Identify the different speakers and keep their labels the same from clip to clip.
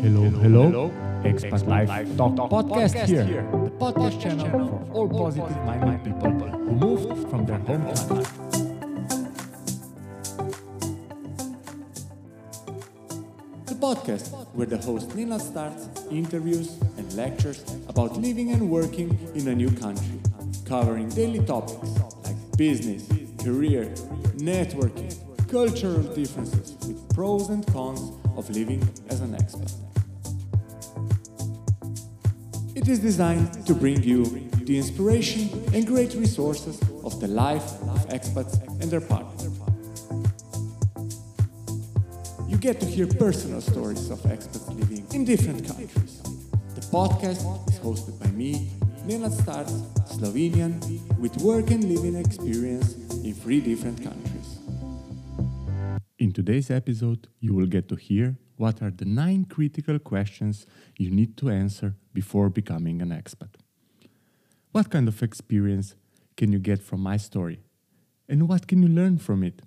Speaker 1: Hello, hello. Expat Life Talk Podcast here. The podcast channel for all positive minded people who moved from their home country. The podcast where the host Nenad starts interviews and lectures about living and working in a new country, covering daily topics like business, career, networking, cultural differences with pros and cons of living as an expat. It is designed to bring you the inspiration and great resources of the life of expats and their partners. You get to hear personal stories of expats living in different countries. The podcast is hosted by me, Nenad Starts, Slovenian, with work and living experience in three different countries. In today's episode, you will get to hear what are the nine critical questions you need to answer before becoming an expat. What kind of experience can you get from my story? And what can you learn from it?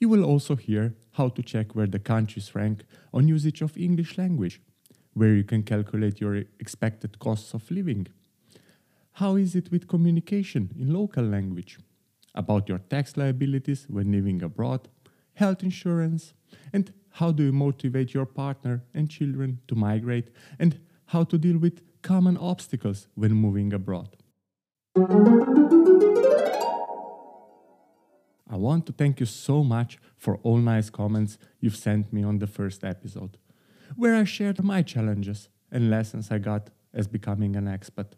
Speaker 1: You will also hear how to check where the countries rank on usage of English language, where you can calculate your expected costs of living. How is it with communication in local language? About your tax liabilities when living abroad, health insurance, and how do you motivate your partner and children to migrate, and how to deal with common obstacles when moving abroad. I want to thank you so much for all nice comments you've sent me on the first episode, where I shared my challenges and lessons I got as becoming an expat.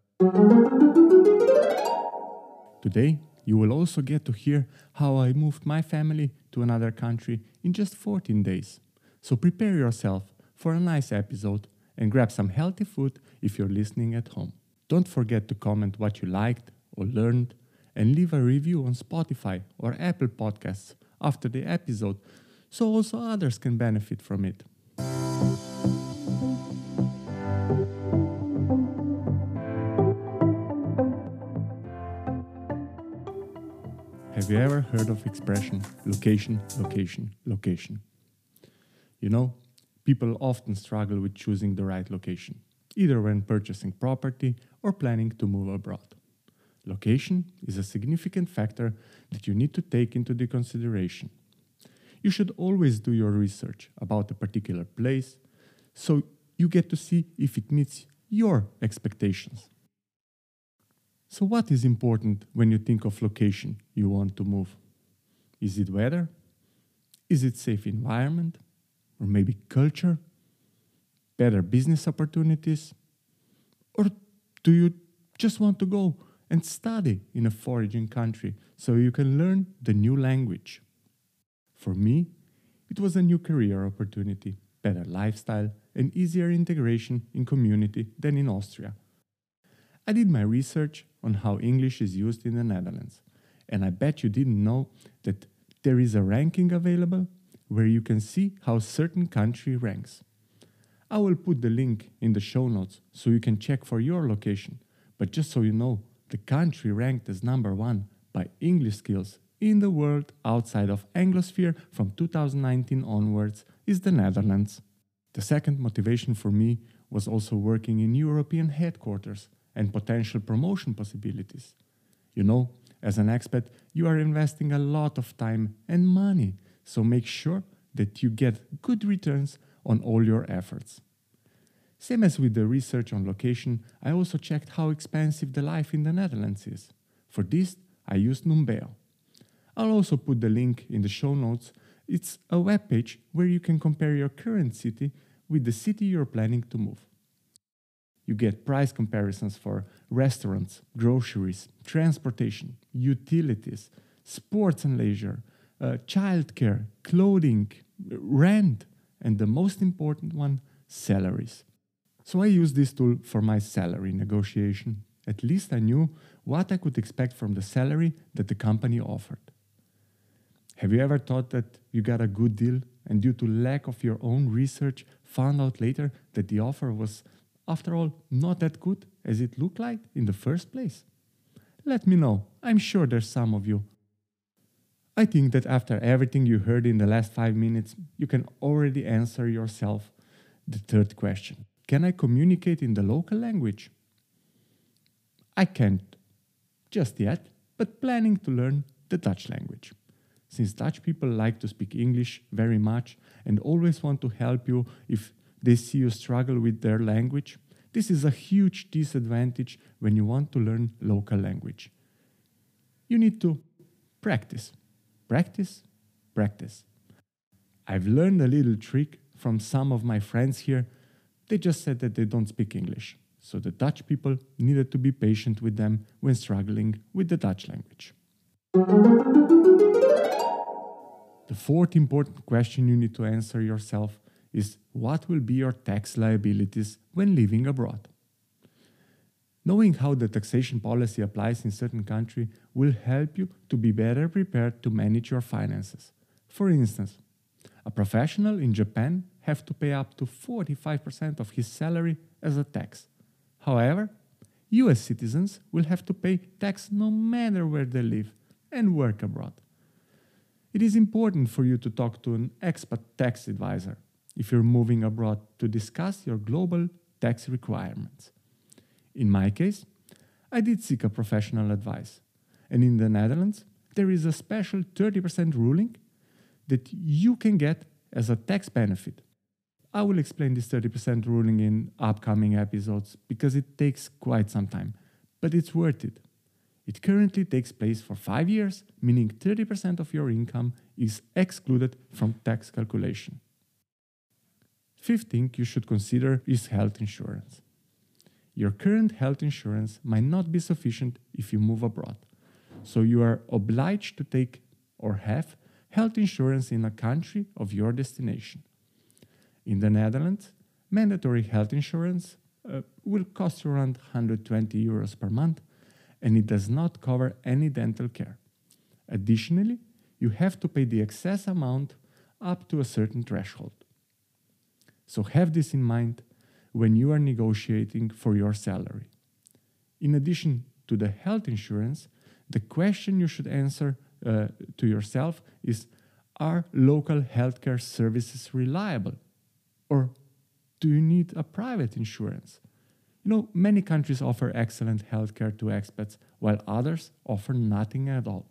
Speaker 1: Today, you will also get to hear how I moved my family to another country in just 14 days. So prepare yourself for a nice episode and grab some healthy food if you're listening at home. Don't forget to comment what you liked or learned and leave a review on Spotify or Apple Podcasts after the episode so also others can benefit from it. Have you ever heard of expression location, location, location? You know, people often struggle with choosing the right location, either when purchasing property or planning to move abroad. Location is a significant factor that you need to take into the consideration. You should always do your research about a particular place so you get to see if it meets your expectations. So, what is important when you think of location you want to move? Is it weather? Is it safe environment? Or maybe culture? Better business opportunities? Or do you just want to go and study in a foreign country so you can learn the new language? For me, it was a new career opportunity, better lifestyle, and easier integration in community than in Austria. I did my research on how English is used in the Netherlands, and I bet you didn't know that there is a ranking available where you can see how certain country ranks. I will put the link in the show notes so you can check for your location, but just so you know, the country ranked as number one by English skills in the world outside of Anglosphere from 2019 onwards is the Netherlands. The second motivation for me was also working in European headquarters and potential promotion possibilities. You know, as an expat, you are investing a lot of time and money, so make sure that you get good returns on all your efforts. Same as with the research on location, I also checked how expensive the life in the Netherlands is. For this, I used Numbeo. I'll also put the link in the show notes. It's a webpage where you can compare your current city with the city you're planning to move. You get price comparisons for restaurants, groceries, transportation, utilities, sports and leisure, uh, childcare, clothing, rent, and the most important one, salaries. So I used this tool for my salary negotiation. At least I knew what I could expect from the salary that the company offered. Have you ever thought that you got a good deal and due to lack of your own research found out later that the offer was after all not that good as it looked like in the first place? Let me know. I'm sure there's some of you. I think that after everything you heard in the last 5 minutes, you can already answer yourself The third question Can I communicate in the local language? I can't just yet, but planning to learn the Dutch language. Since Dutch people like to speak English very much and always want to help you if they see you struggle with their language, this is a huge disadvantage when you want to learn local language. You need to practice, practice, practice. I've learned a little trick from some of my friends here. They just said that they don't speak English. So the Dutch people needed to be patient with them when struggling with the Dutch language. The fourth important question you need to answer yourself is what will be your tax liabilities when living abroad? Knowing how the taxation policy applies in certain country will help you to be better prepared to manage your finances. For instance, a professional in Japan have to pay up to 45% of his salary as a tax. However, US citizens will have to pay tax no matter where they live and work abroad. It is important for you to talk to an expat tax advisor if you're moving abroad to discuss your global tax requirements. In my case, I did seek a professional advice, and in the Netherlands, there is a special 30% ruling that you can get as a tax benefit. I will explain this 30% ruling in upcoming episodes because it takes quite some time, but it's worth it. It currently takes place for five years, meaning 30% of your income is excluded from tax calculation. Fifth thing you should consider is health insurance. Your current health insurance might not be sufficient if you move abroad, so you are obliged to take or have health insurance in a country of your destination. In the Netherlands, mandatory health insurance uh, will cost you around 120 euros per month and it does not cover any dental care. Additionally, you have to pay the excess amount up to a certain threshold. So have this in mind when you are negotiating for your salary. In addition to the health insurance, the question you should answer uh, to yourself is Are local healthcare services reliable? Or do you need a private insurance? You know, many countries offer excellent healthcare to expats, while others offer nothing at all.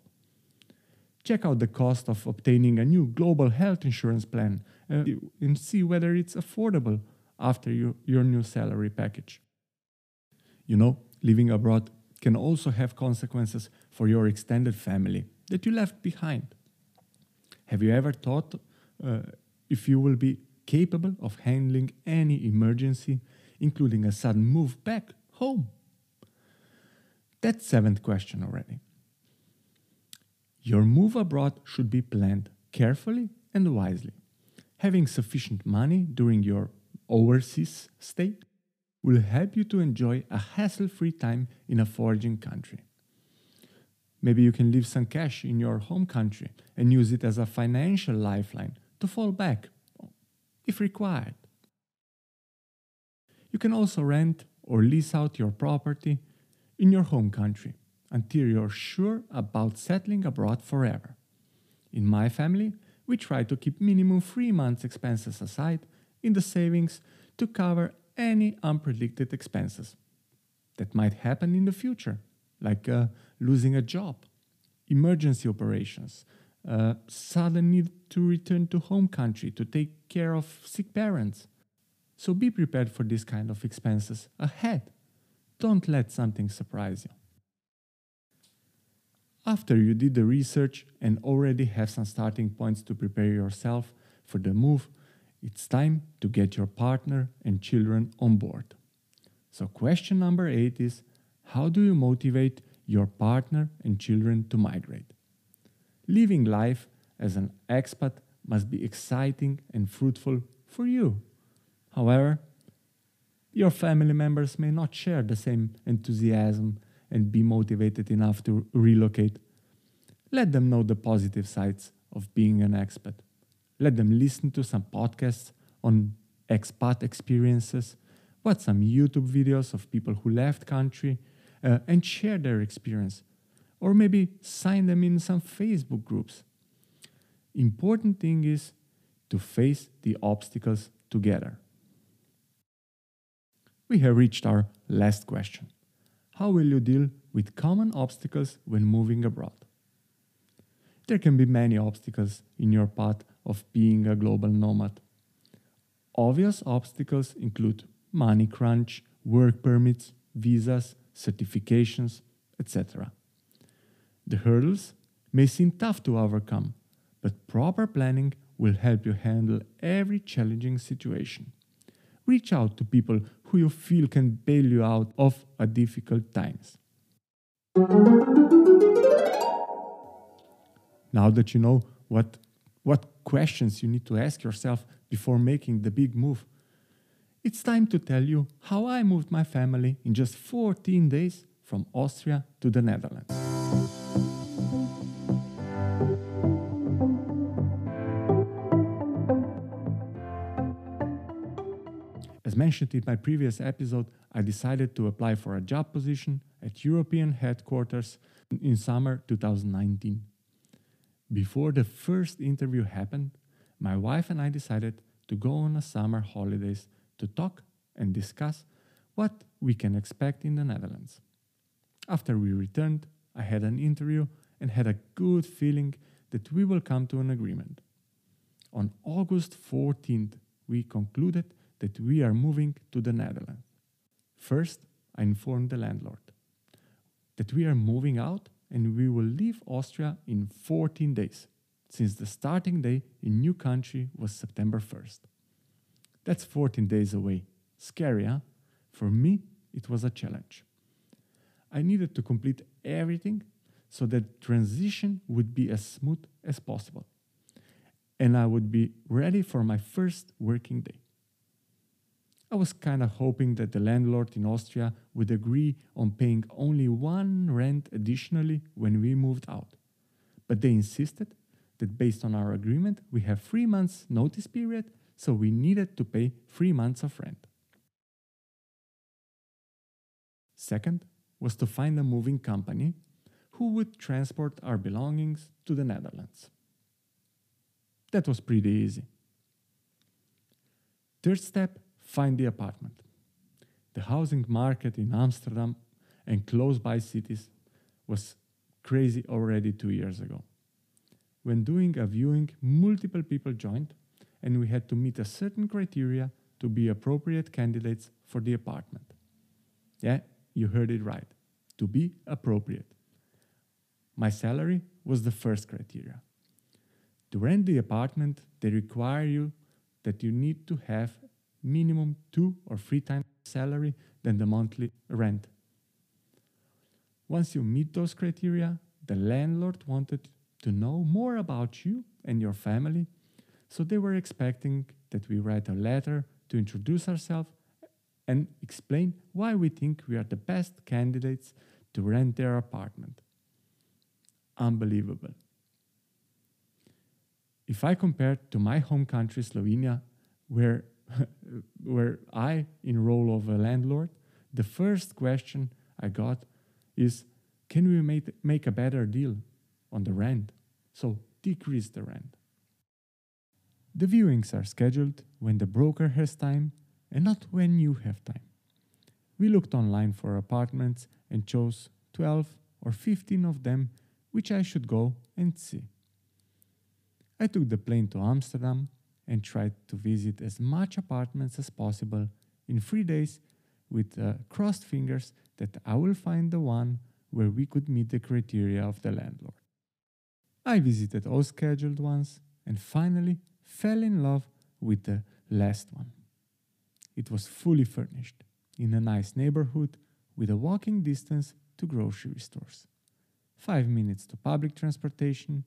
Speaker 1: Check out the cost of obtaining a new global health insurance plan uh, and see whether it's affordable after you, your new salary package. You know, living abroad can also have consequences for your extended family that you left behind. Have you ever thought uh, if you will be capable of handling any emergency including a sudden move back home? That's seventh question already. Your move abroad should be planned carefully and wisely. Having sufficient money during your overseas stay will help you to enjoy a hassle-free time in a foreign country. Maybe you can leave some cash in your home country and use it as a financial lifeline to fall back if required. You can also rent or lease out your property in your home country until you're sure about settling abroad forever. In my family, we try to keep minimum three months' expenses aside in the savings to cover any unpredicted expenses that might happen in the future, like uh, losing a job, emergency operations, uh, sudden need to return to home country to take care of sick parents, so be prepared for this kind of expenses ahead. Don't let something surprise you. After you did the research and already have some starting points to prepare yourself for the move, it's time to get your partner and children on board. So, question number eight is How do you motivate your partner and children to migrate? Living life as an expat must be exciting and fruitful for you. However, your family members may not share the same enthusiasm and be motivated enough to relocate. Let them know the positive sides of being an expat. Let them listen to some podcasts on expat experiences, watch some YouTube videos of people who left country, uh, and share their experience. Or maybe sign them in some Facebook groups. Important thing is to face the obstacles together. we have reached our last question. How will you deal with common obstacles when moving abroad? There can be many obstacles in your path of being a global nomad. Obvious obstacles include money crunch, work permits, visas, certifications, etc. The hurdles may seem tough to overcome, but proper planning will help you handle every challenging situation. Reach out to people who you feel can bail you out of a difficult times. Now that you know what what questions you need to ask yourself before making the big move, it's time to tell you how I moved my family in just 14 days from Austria to the Netherlands. As mentioned in my previous episode, I decided to apply for a job position at European headquarters in summer 2019. Before the first interview happened, my wife and I decided to go on a summer holidays to talk and discuss what we can expect in the Netherlands. After we returned, I had an interview and had a good feeling that we will come to an agreement. On August 14th, we concluded that we are moving to the Netherlands. First, I informed the landlord that we are moving out and we will leave Austria in 14 days, since the starting day in new country was September 1st. That's 14 days away. Scary, huh? For me, it was a challenge. I needed to complete everything so that transition would be as smooth as possible. And I would be ready for my first working day. I was kind of hoping that the landlord in Austria would agree on paying only one rent additionally when we moved out. But they insisted that based on our agreement, we have three months notice period, so we needed to pay three months of rent. Second was to find a moving company who would transport our belongings to the Netherlands. That was pretty easy. Third step find the apartment. The housing market in Amsterdam and close by cities was crazy already two years ago. When doing a viewing, multiple people joined, and we had to meet a certain criteria to be appropriate candidates for the apartment. Yeah, you heard it right. To be appropriate. My salary was the first criteria. To rent the apartment, they require you that you need to have minimum two or three times salary than the monthly rent. Once you meet those criteria, the landlord wanted to know more about you and your family, so they were expecting that we write a letter to introduce ourselves and explain why we think we are the best candidates to rent their apartment. Unbelievable. If I compare to my home country, Slovenia, where where I, in role of a landlord, the first question I got is, can we make, make a better deal on the rent? So decrease the rent. The viewings are scheduled when the broker has time and not when you have time. We looked online for apartments and chose 12 or 15 of them which I should go and see. I took the plane to Amsterdam and tried to visit as much apartments as possible in three days with uh, crossed fingers that I will find the one where we could meet the criteria of the landlord. I visited all scheduled ones and finally fell in love with the last one. It was fully furnished in a nice neighborhood with a walking distance to grocery stores, 5 minutes to public transportation,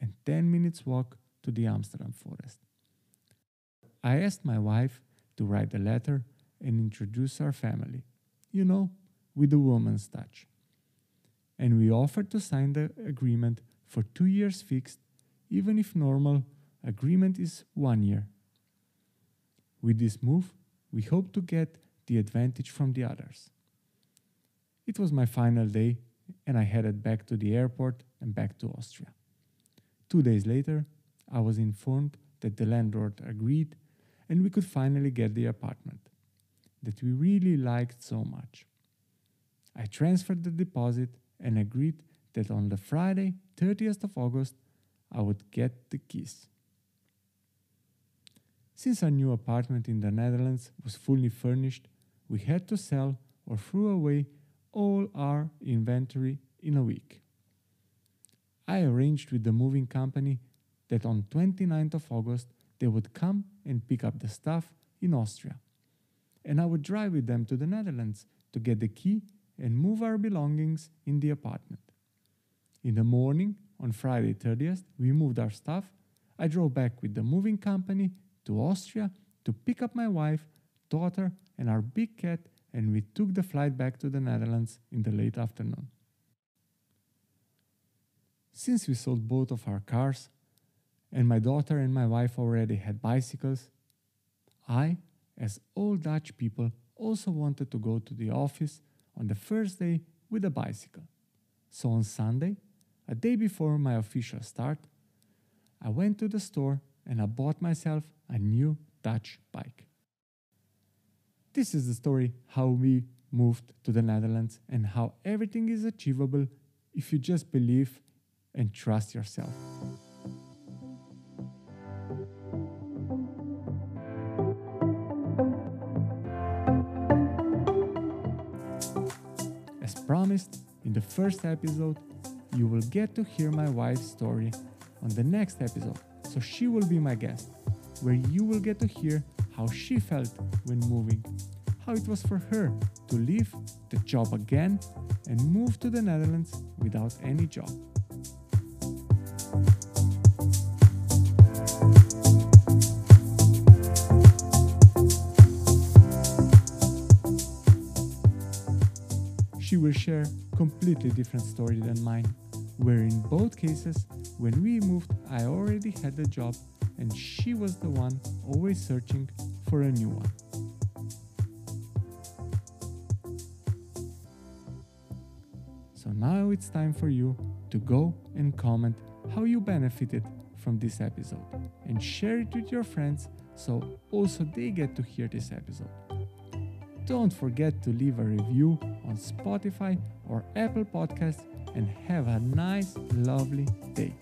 Speaker 1: and 10 minutes walk to the Amsterdam forest. I asked my wife to write a letter and introduce our family, you know, with a woman's touch. And we offered to sign the agreement for two years fixed, even if normal agreement is one year. With this move, we hope to get the advantage from the others. It was my final day, and I headed back to the airport and back to Austria. Two days later, I was informed that the landlord agreed and we could finally get the apartment. that we really liked so much. I transferred the deposit and agreed that on the Friday, 30th of August, I would get the keys. Since our new apartment in the Netherlands was fully furnished, we had to sell or throw away all our inventory in a week. I arranged with the moving company that on 29th of August they would come and pick up the stuff in Austria. And I would drive with them to the Netherlands to get the key and move our belongings in the apartment. In the morning, on Friday 30th, we moved our stuff. I drove back with the moving company to Austria to pick up my wife, daughter, and our big cat, and we took the flight back to the Netherlands in the late afternoon. Since we sold both of our cars, and my daughter and my wife already had bicycles, I, as all Dutch people, also wanted to go to the office on the first day with a bicycle. So on Sunday, a day before my official start, I went to the store and I bought myself a new Dutch bike. This is the story how we moved to the Netherlands and how everything is achievable if you just believe and trust yourself. Promised in the first episode, you will get to hear my wife's story on the next episode, so she will be my guest, where you will get to hear how she felt when moving, how it was for her to leave the job again and move to the Netherlands without any job. Will share completely different story than mine, where in both cases, when we moved, I already had a job and she was the one always searching for a new one. So now it's time for you to go and comment how you benefited from this episode and share it with your friends so also they get to hear this episode. Don't forget to leave a review on Spotify or Apple Podcasts and have a nice, lovely day.